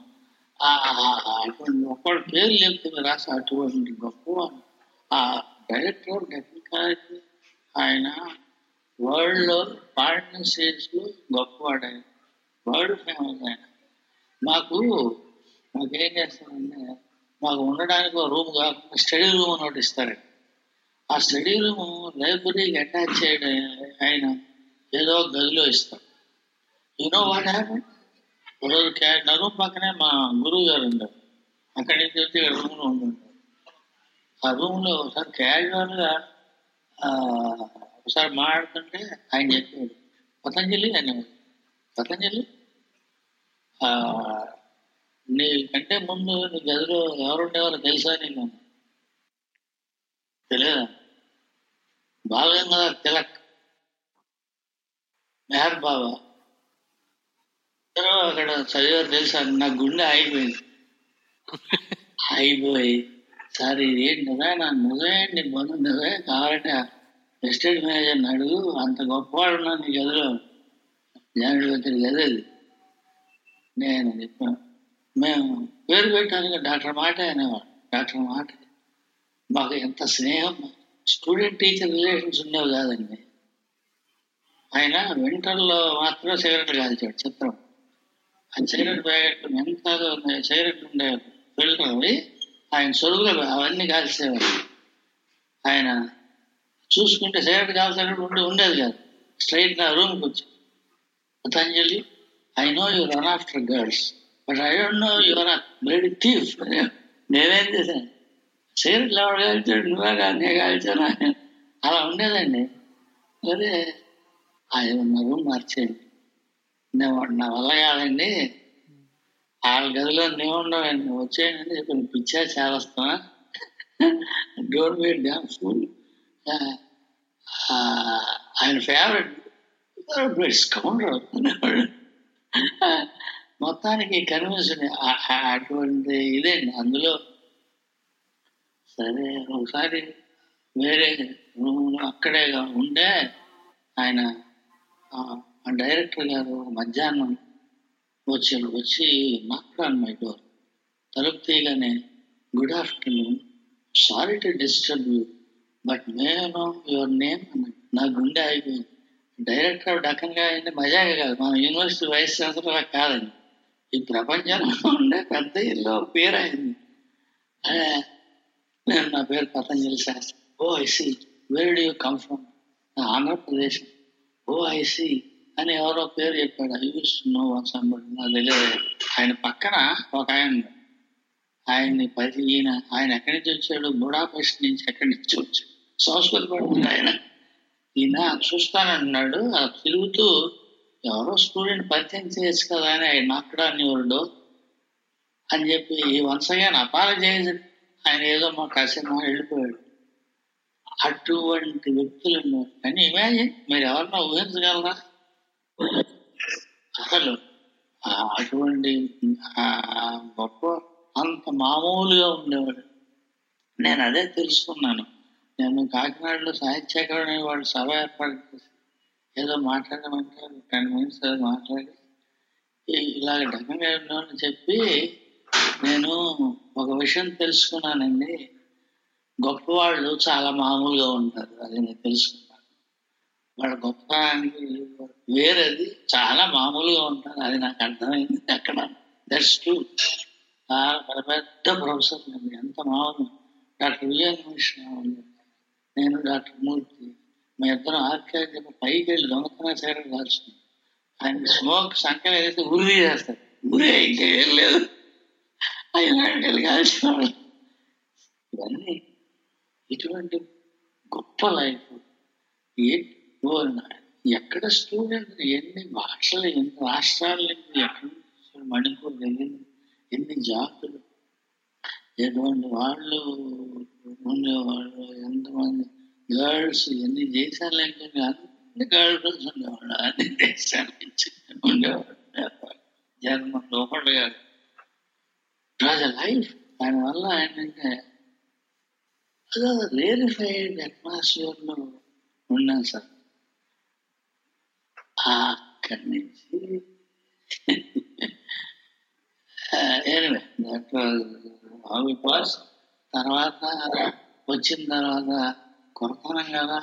అటువంటి ఒక్కడు పేరు లేకపోతే రాసి అటువంటి గొప్ప ఆ డైరెక్టర్ ఆఫ్ ఆయన వరల్డ్లో పాడిన స్టేజ్లో గొప్పవాడు ఆయన. వరల్డ్ ఫేమస్ ఆయన. మాకు మాకేం చేస్తామంటే మాకు ఉండడానికి ఒక రూమ్ కాకుండా స్టడీ రూమ్ అని ఒకటి ఇస్తారండి ఆ స్టడీ రూమ్ లైబ్రరీకి అటాచ్ చేయడం ఆయన ఏదో గదిలో ఇస్తాం యూనో వాట్ హ్యాపెన్ ఒకరోజు క్యా- నా రూమ్ పక్కనే మా గురువు గారు ఉన్నారు. అక్కడి నుంచి వచ్చి ఇక్కడ రూమ్లో ఉంటుంటారు ఆ రూమ్లో ఒకసారి క్యాజువల్గా ఒకసారి మాట్లాడుతుంటే ఆయన చెప్పాడు పతంజలి అనేవాడు పతంజలి? ఆ, నీకంటే ముందు నీ గదిలో ఎవరుండేవారో తెలుసా నీకు? తెలియదా బాలగంగాధర్ తిలక్. మెహర్ బాబా అక్కడ చదివారు తెలుసా? నా గుండె ఆగిపోయింది. అయిపోయి సార్ ఏంటి కదా నా నిజమే నీ బంధు నిజమే కావాలంటే ఎస్టేట్ మేనేజర్ అడుగు అంత గొప్పవాడు ఉన్నా నీ గదిలో. జ్ఞానుడు గది నేను చెప్పాను మేము పేరు పెట్టడానికి డాక్టర్ మాట అనేవాడు డాక్టర్ మాట. మాకు ఎంత స్నేహం స్టూడెంట్ టీచర్ రిలేషన్స్ ఉండేవి కాదండి. ఆయన వింటర్లో మాత్రం సిగరెట్ కాల్చాడు చిత్రం. ఆ సిగరెట్ ప్యాకెట్ ఎంత సిగరెట్ ఉండే ఫిల్టర్ అవి ఆయన సొరుగులు అవన్నీ కాల్చేవారు ఆయన చూసుకుంటే సిగరెట్ కాల్చేటప్పుడు ఉండేది కాదు. స్ట్రైట్ నా రూమ్కి వచ్చి. Patanjali I know you run after girls but I don't know your blood thief నేనేం చేశాను? సిగరెట్లు ఎవరు కాల్చాడు నువ్వే కాదు నేను కాల్చాను అలా ఉండేదండి. అదే అది ఉన్న రూమ్ మార్చేయండి. నేను నా వల్ల కాదండి. వాళ్ళ గదిలో నేను ఉండవండి వచ్చేయండి కొన్ని పిచ్చా చేస్తున్నా డోంట్ బి డ్యామ్ ఫుల్. ఆయన ఫేవరెట్ కౌంటర్ అనేవాడు మొత్తానికి కన్విన్స్ అటువంటి ఇదే అందులో సరే ఒకసారి వేరే రూమ్లో అక్కడే ఉండే ఆయన ఆ, డైరెక్టర్ గారు మధ్యాహ్నం వచ్చి వచ్చి నాకురాను మై డోర్ తలుపు తీయగానే good afternoon sorry to disturb you but may know your name నా గుండె అయిపోయింది డైరెక్టర్ డకంగా అయింది మజాగా కాదు. మన యూనివర్సిటీ వైస్ ఛాన్సలర్ కాదండి. ఈ ప్రపంచంలో ఉండే పెద్ద ఇల్లు పేరు అయింది. నేను నా పేరు Patanjali Shastri. Oh I see where do you come from Andhra Pradesh. Oh I see అని ఎవరో పేరు చెప్పాడు. I use no one somebody. నాకు తెలియదు. ఆయన పక్కన ఒక ఆయన ఆయన్ని పది ఈయన. ఆయన ఎక్కడి నుంచి వచ్చాడు? బుడాపెస్ట్ నుంచి ఎక్కడి నుంచి వచ్చాడు? సంస్కృతి పడుతుంది ఆయన. ఈయన చూస్తానంటున్నాడు ఆ తిరుగుతూ ఎవరో స్టూడెంట్ పరిచయం చేయొచ్చు కదా అని ఆయన అక్కడ అనేవాడు అని చెప్పి వన్స్ అగైన్ అపాలజైజ్ ఆయన ఏదో మా కాసేపు వెళ్ళిపోయాడు. అటువంటి వ్యక్తులు ఉన్నారు కానీ ఇమాజిన్ మీరు ఎవరన్నా ఊహించగలరా? అసలు అటువంటి గొప్ప అంత మామూలుగా ఉండేవాడు. నేను అదే తెలుసుకున్నాను. నేను కాకినాడలో సాహిత్య అకాడమీ వాళ్ళు సభ ఏర్పాటు చేసి ఏదో మాట్లాడమంటే టెన్ మినిట్స్ ఏదో మాట్లాడి ఇలాగ ఢంగా ఉన్నామని చెప్పి నేను ఒక విషయం తెలుసుకున్నానండి. గొప్పవాళ్ళు చాలా మామూలుగా ఉంటారు అది నేను తెలుసుకున్నాను. వాళ్ళ గొప్పతనానికి వేరేది చాలా మామూలుగా ఉంటారు అది నాకు అర్థమైంది అక్కడ దట్స్ ట్రూ చాలా పెద్ద ప్రొఫెసర్ అండి ఎంత మామూలు. డాక్టర్ విజయన్ మిషన్ నేను డాక్టర్ మూర్తి. మా ఇద్దరం ఆర్కే పైకి వెళ్ళి దొంగతనం చేయడం కాల్చుకున్నాం ఆయన స్మోక్ సంఖ్య ఏదైతే ఉరి చేస్తారు ఉరే ఇంకేం లేదు. ఆయన కాల్చుకోవడం. ఇవన్నీ ఇటువంటి గొప్ప లైఫ్. ఏ ఎక్కడ స్టూడెంట్ ఎన్ని భాషలు ఎన్ని రాష్ట్రాలు ఎక్కడ ఎక్కడి మణిపూర్ వెళ్ళింది ఎన్ని జాతులు ఎటువంటి వాళ్ళు ఉండేవాళ్ళు ఎంతమంది గర్ల్స్ ఎన్ని దేశాల నుంచి అన్ని గర్ల్స్ ఉండేవాళ్ళు అన్ని దేశాల నుంచి ఉండేవాళ్ళు. జర్మన్ లోపల కాదు లైఫ్. దానివల్ల ఏంటంటే అదో రేరిఫైడ్ అట్మాస్ఫియర్లో ఉన్నాం సార్ అక్కడి నుంచి ఎనివే పాస్ తర్వాత వచ్చిన తర్వాత కొరతనం కదా.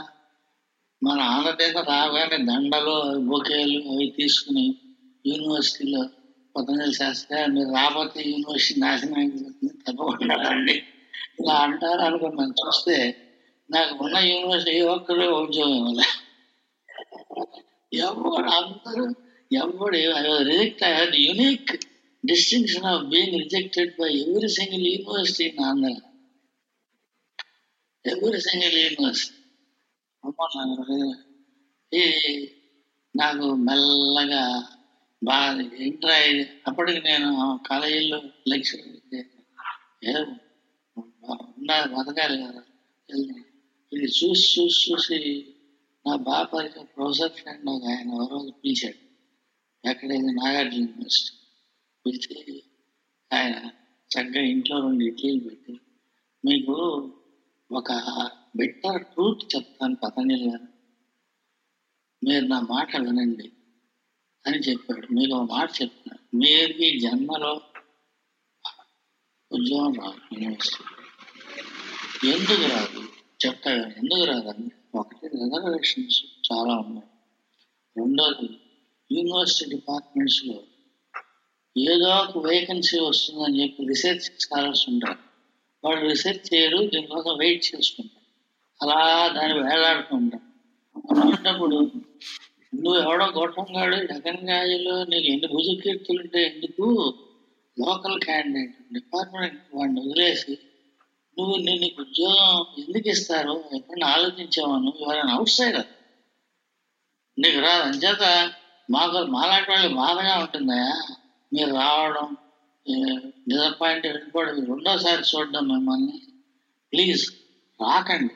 మన ఆంధ్రదేశం రాగానే దండలు బొకేలు అవి తీసుకుని యూనివర్సిటీలో పతంజలి శాస్త్రి మీరు రాబోతే యూనివర్సిటీ నాశనం అయిపోతుంది తప్పకుండా రండి ఇలా అంటారు అనుకున్నాను చూస్తే నాకు ఉన్న యూనివర్సిటీ ఒక్కడే ఒక్కరు ఉద్యోగం ఇవ్వలే. ఎవరు అందరూ ఎవడు I was reject I had distinction of being rejected by every single university in Andhra every single university నాకు మెల్లగా బాగా ఇంటర్ అయ్యి అప్పటికి నేను కాలేజీలో లెక్చర్ ఉన్నారు బతకాలి కదా. ఇది చూసి చూసి చూసి నా బాగా ప్రొఫెసర్ ఫ్రెండ్ ఒక ఆయన ఒక రోజు పిలిచాడు. ఎక్కడైంది? నాగార్జున యూనివర్సిటీ. పిలిచి ఆయన చక్కగా ఇంట్లో రెండు ఇడ్లీలు పెట్టి మీకు ఒక బెటర్ ట్రూత్ చెప్తాను పతంజలి గారు. మీరు నా మాట వినండి అని చెప్పాడు. మీరు ఒక మాట చెప్తున్నా. మీరు మీ జన్మలో ఉద్యోగం రాదు. యూనివర్సిటీ ఎందుకు రాదు? చెప్తాడు ఎందుకు రాదండి ఒకటి రిజర్వేషన్స్ చాలా ఉన్నాయి. రెండోది యూనివర్సిటీ డిపార్ట్మెంట్స్లో ఏదో ఒక వేకెన్సీ వస్తుందని చెప్పి రీసెర్చ్ స్కాలర్స్ ఉంటారు. వాళ్ళు రీసెర్చ్ చేయరు దీనికోసం వెయిట్ చేసుకుంటారు. అలా దాన్ని వేలాడుతుంటారు అలాంటప్పుడు నువ్వు ఎవడో గొట్టంగాడు జగన్గాజులో నీకు ఎన్ని భుజకీర్తులు ఉంటే ఎందుకు? లోకల్ క్యాండిడేట్ డిపార్ట్మెంట్ వాడిని వదిలేసి నువ్వు నేను నీకు ఉద్యోగం ఎందుకు ఇస్తారు ఎప్పుడైనా ఆలోచించావా నువ్వు? ఎవరైనా అవుట్ సైడర్ నీకు రాదు అంచేత మాకు మాలాంటి వాళ్ళు బాధగా ఉంటుందా? మీరు రావడం డిసప్పాయింట్ వెళ్ళిపోవడం రెండోసారి చూడడం మిమ్మల్ని ప్లీజ్ రాకండి.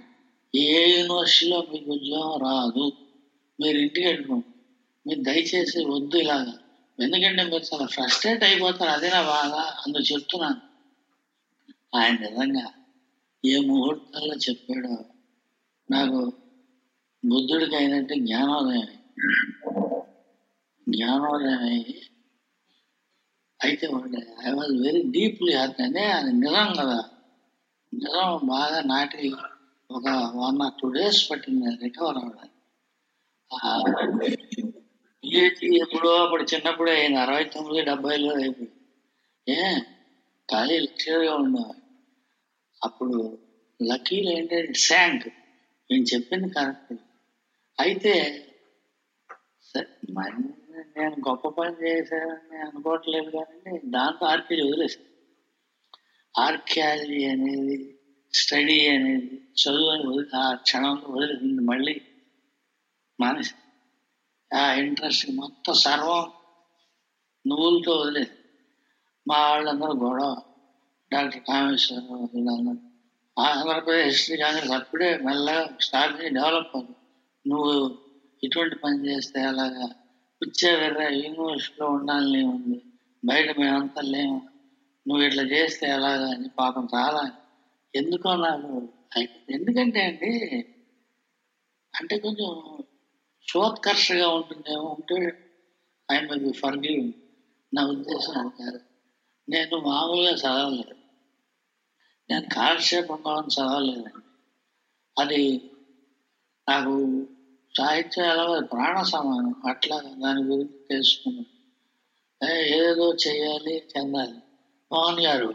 ఏ యూనివర్సిటీలో మీకు ఉద్యోగం రాదు. మీరు ఇంటికి వెళ్ళిపోండి. మీరు దయచేసి వద్దు ఇలాగా. ఎందుకంటే మీరు చాలా ఫ్రస్ట్రేట్ అయిపోతారు. అదే నా బాధ అందుకు చెప్తున్నాను. ఆయన నిజంగా ఏ ముహూర్తాల్లో చెప్పాడో నాకు బుద్ధుడికి అయినట్టు జ్ఞానోదయం జ్ఞానోదయం అయ్యి అయితే I was very deeply hurt అది నిజం కదా. నిజం బాగా నాటి ఒక వన్ ఆర్ టూ డేస్ పట్టింది రికవర్ అవ్వడానికి. పిహెచ్డి ఎప్పుడో అప్పుడు చిన్నప్పుడే అయింది అరవై తొమ్మిది డెబ్బైలో అయిపోయింది. ఏ ఖాళీ లెక్చర్గా ఉండేవాడు. అప్పుడు లక్కీలు ఏంటంటే శాంక్ నేను చెప్పింది కరెక్ట్. అయితే సరే నేను గొప్ప పని చేశానని అనుకోవట్లేదు కానీ దాంతో ఆర్కియాలజీ వదిలేశాను. ఆర్కియాలజీ అనేది స్టడీ అనేది చదువు అని వదిలి ఆ క్షణంలో వదిలింది. మళ్ళీ మానేసి ఆ ఇంట్రెస్ట్ మొత్తం సర్వం నువ్వులతో వదిలేదు. మా వాళ్ళందరూ గొడవ. డాక్టర్ కామేశ్వరరావు వీళ్ళందరూ ఆంధ్రప్రదేశ్ హిస్టరీ కాంగ్రెస్ అప్పుడే మెల్లగా స్టార్ట్ డెవలప్ అవుతుంది నువ్వు ఇటువంటి పని చేస్తే అలాగా పిచ్చే వేరే యూనివర్సిటీలో ఉండాలని ఉంది. బయట మేమంతా లేము. నువ్వు ఇట్లా చేస్తే ఎలాగా అని పాపం చాలా ఎందుకో నాకు ఎందుకంటే అండి అంటే కొంచెం శోత్కర్షగా ఉంటుందేమో ఉంటే ఐ మే బి ఫర్ నా ఉద్దేశం అది నేను మామూలుగా చదవలేదు. నేను కాలక్షేపం కావాలని చదవలేదండి. అది నాకు సాహిత్యాల ప్రాణ సమానం. అట్లా దాని గురించి తెలుసుకున్నాను ఏదో చేయాలి చెందాలి. మోహన్ గారు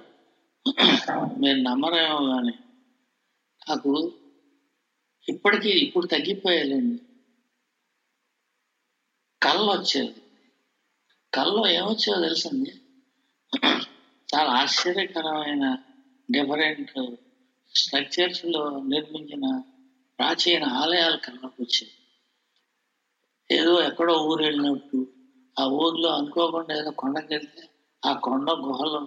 మీరు నమ్మరేమో కానీ నాకు ఇప్పటికీ ఇప్పుడు తగ్గిపోయాలండి కళ్ళు వచ్చేది. కళ్ళు ఏమొచ్చేదో తెలిసింది చాలా ఆశ్చర్యకరమైన డిఫరెంట్ స్ట్రక్చర్స్లో నిర్మించిన ప్రాచీన ఆలయాలు కళ్ళకు వచ్చాయి ఏదో ఎక్కడో ఊరు వెళ్ళినట్టు ఆ ఊర్లో అనుకోకుండా ఏదో కొండకి వెళ్తే ఆ కొండ గుహలో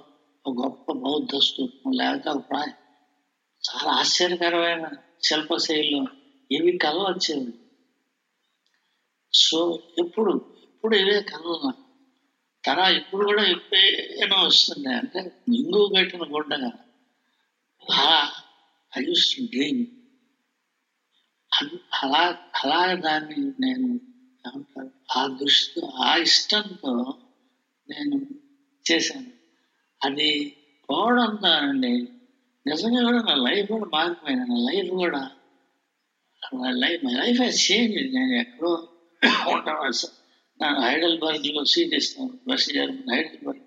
ఒక గొప్ప బౌద్ధ స్తూపం లేకపోతే ఒక ప్రాయ చాలా ఆశ్చర్యకరమైన శిల్పశైలిలో ఇవి కళ వచ్చేవి. సో ఎప్పుడు ఇప్పుడు ఇవే కళ్ళు తన ఇప్పుడు కూడా ఎప్పుడైనా వస్తుంది అంటే ఇంగు కట్టిన గుడ్డగా. I use dream. అలా అలా దాన్ని నేను ఆ దృష్టితో ఆ ఇష్టంతో నేను చేశాను. అది పోవడంతో అండి నిజంగా కూడా నా లైఫ్ కూడా మారిపోయింది. నా లైఫ్ కూడా నా life my life has change నేను ఎక్కడో ఉంటాను. సార్ ನಾನು ಹೈಡಲ್ಬರ್ಗ್లో cities West German Heidelberg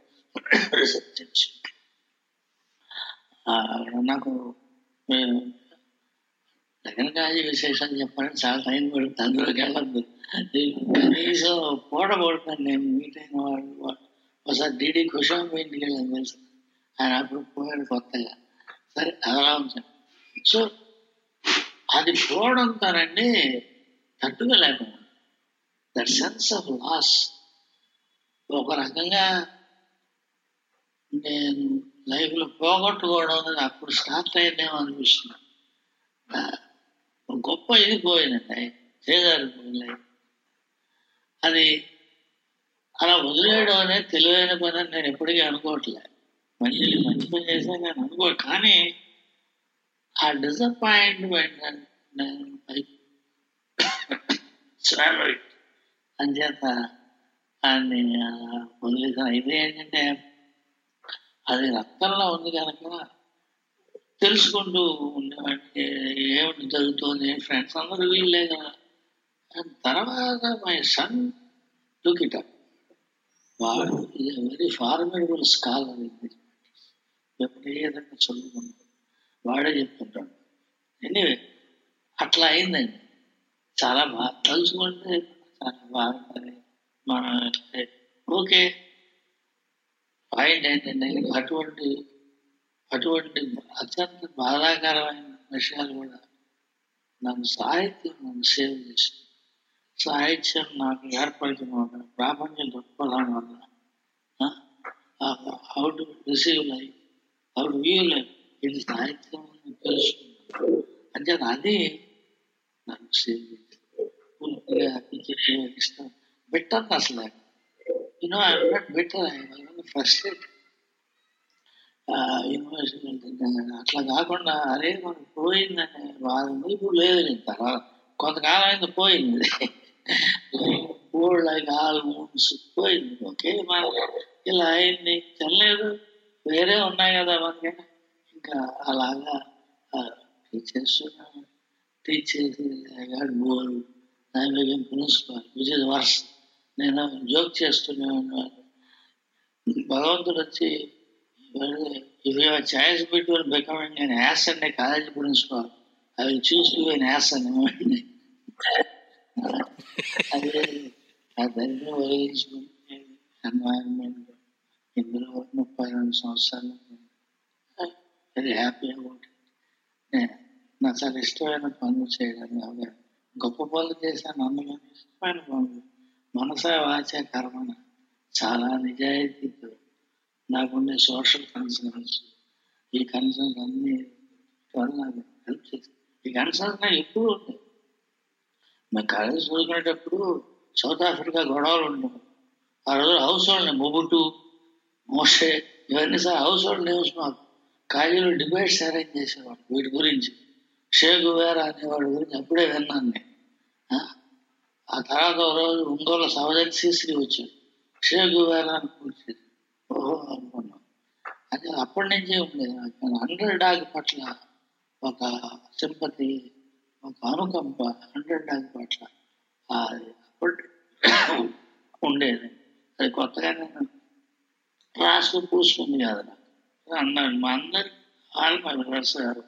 research నాకు దగ్గరకాజీ విశేషాలు చెప్పాలని చాలా టైం పడుతుంది. అందులోకి వెళ్ళద్దు. కనీసం పూట పడుతాను నేను మీట్ అయిన వాళ్ళు ఒకసారి డీడీ కుషాం ఇంటికి వెళ్ళాను తెలుసు? ఆయన అప్పుడు పోయాడు కొత్తగా. సరే అలా సో అది పోవడంతోనండి తట్టుకోలేకపోయాను దట్ సెన్స్ ఆఫ్ లాస్ ఒక రకంగా నేను లైఫ్లో పోగొట్టుకోవడం అనేది అప్పుడు స్టార్ట్ అయిందేమో అనిపిస్తున్నాను గొప్ప ఇది పోయిందండి చేజారిపోయింది అది అలా వదిలేయడం అనేది తెలివైన పని అని నేను ఎప్పటికీ అనుకోవట్లే. మళ్ళీ మంచి పని చేశాను నేను అనుకో కానీ ఆ డిసప్పాయింట్మెంట్ నేను స్వాలో అంచేత అని వదిలేసాను ఇది ఏంటంటే అది రక్తంలో ఉంది కనుక తెలుసుకుంటూ ఉండేవాడిని ఏమిటి జరుగుతుంది? ఫ్రెండ్స్ అందరూ వీళ్ళే కదా తర్వాత మై సన్ లుక్ వాడు వెరీ ఫార్మేడబుల్ స్కాలర్ ఎప్పుడు ఏదైనా చదువుకున్నాడు వాడే చెప్తుంటాడు. ఎనీవే అట్లా అయిందండి. చాలా బాగా తలుచుకుంటే చాలా బాగుంటుంది. మన ఓకే. పాయింట్ ఏంటంటే అటువంటి అటువంటి అత్యంత బాధాకరమైన విషయాలు కూడా నన్ను సాహిత్యం నన్ను సేవ్ చేసింది. సాహిత్యం నాకు ఏర్పడిన వల్ల ప్రాపంచం దృక్పథం వల్ల how to receive life how to view life ఇది సాహిత్యం అని తెలుసుకున్నాను అంటే అది నన్ను సేవ్ చేసింది. పూర్తిగా పిక్చర్ ఇష్టం. బెటర్ అసలు you know I not better I first university అట్లా కాకుండా అరే మనకు పోయిందని బాధ ఇప్పుడు లేదు నేను తర్వాత. కొంతకాలం అయింది పోయింది. ఫోర్ లైక్ ఆల్ పోయింది. ఓకే మన ఇలా అయింది. చల్లలేదు వేరే ఉన్నాయి కదా మనకి. ఇంకా అలాగా టీచర్స్ టీచ్ చేసి బోర్. దాని ప్రిన్సిపల్ విచ్ ఇస్ వర్స్ నేను జోక్ చేస్తూనే ఉన్నాను. భగవంతుడు వచ్చి if you have a choice between becoming an ass and a college principal, I will choose to be an ass and అదే అదన్నీ వదిలించుకుంటే ఎన్వైరన్మెంట్ ఇందులో ముప్పై రెండు సంవత్సరాలు వెరీ హ్యాపీ అబౌట్ నేను నాకు చాలా ఇష్టమైన పనులు చేయడం కాబట్టి గొప్ప పనులు చేశాను అందులో ఇష్టమైన పనులు. మనసా వాచే కర్మన? చాలా నిజాయితీతో. నాకున్న సోషల్ కన్సర్న్స్ ఈ కన్సర్న్స్ అన్ని నాకు హెల్ప్ చేస్తాయి. ఈ కన్సర్న్స్ నాకు ఎప్పుడు ఉంటాయి. మేము కాలేజ్ చదువుకునేటప్పుడు సౌత్ ఆఫ్రికా గొడవలు ఉండవు. ఆ రోజు హౌస్ హోల్డ్ మొబుటు మోషే ఇవన్నీ సార్ హౌస్ హోల్డ్ న్యూస్ మాకు. కాలేజీలో డిబేట్స్ అరేంజ్ చేసేవాడు వీటి గురించి. షేక్ వేరా అనేవాడి గురించి అప్పుడే విన్నాను నేను. ఆ? ఆ తర్వాత ఒక రోజు ఒంగోలు సవజన్ శ్రీ వచ్చాడు. షేక్ వేరా అని కూర్చేది. ఓహో అది అప్పటి నుంచే ఉండేది హండ్రెడ్ అండర్ డాగ్ పట్ల ఒక సింపతి ఒక అనుకంప అండర్ డాగ్ పట్ల అది అప్పటి ఉండేది. అది కొత్తగా నేను రాసుకు పూసుకుంది కాదు. అన్నాడు మా అందరి ఆల్ మై బ్రదర్స్ గారు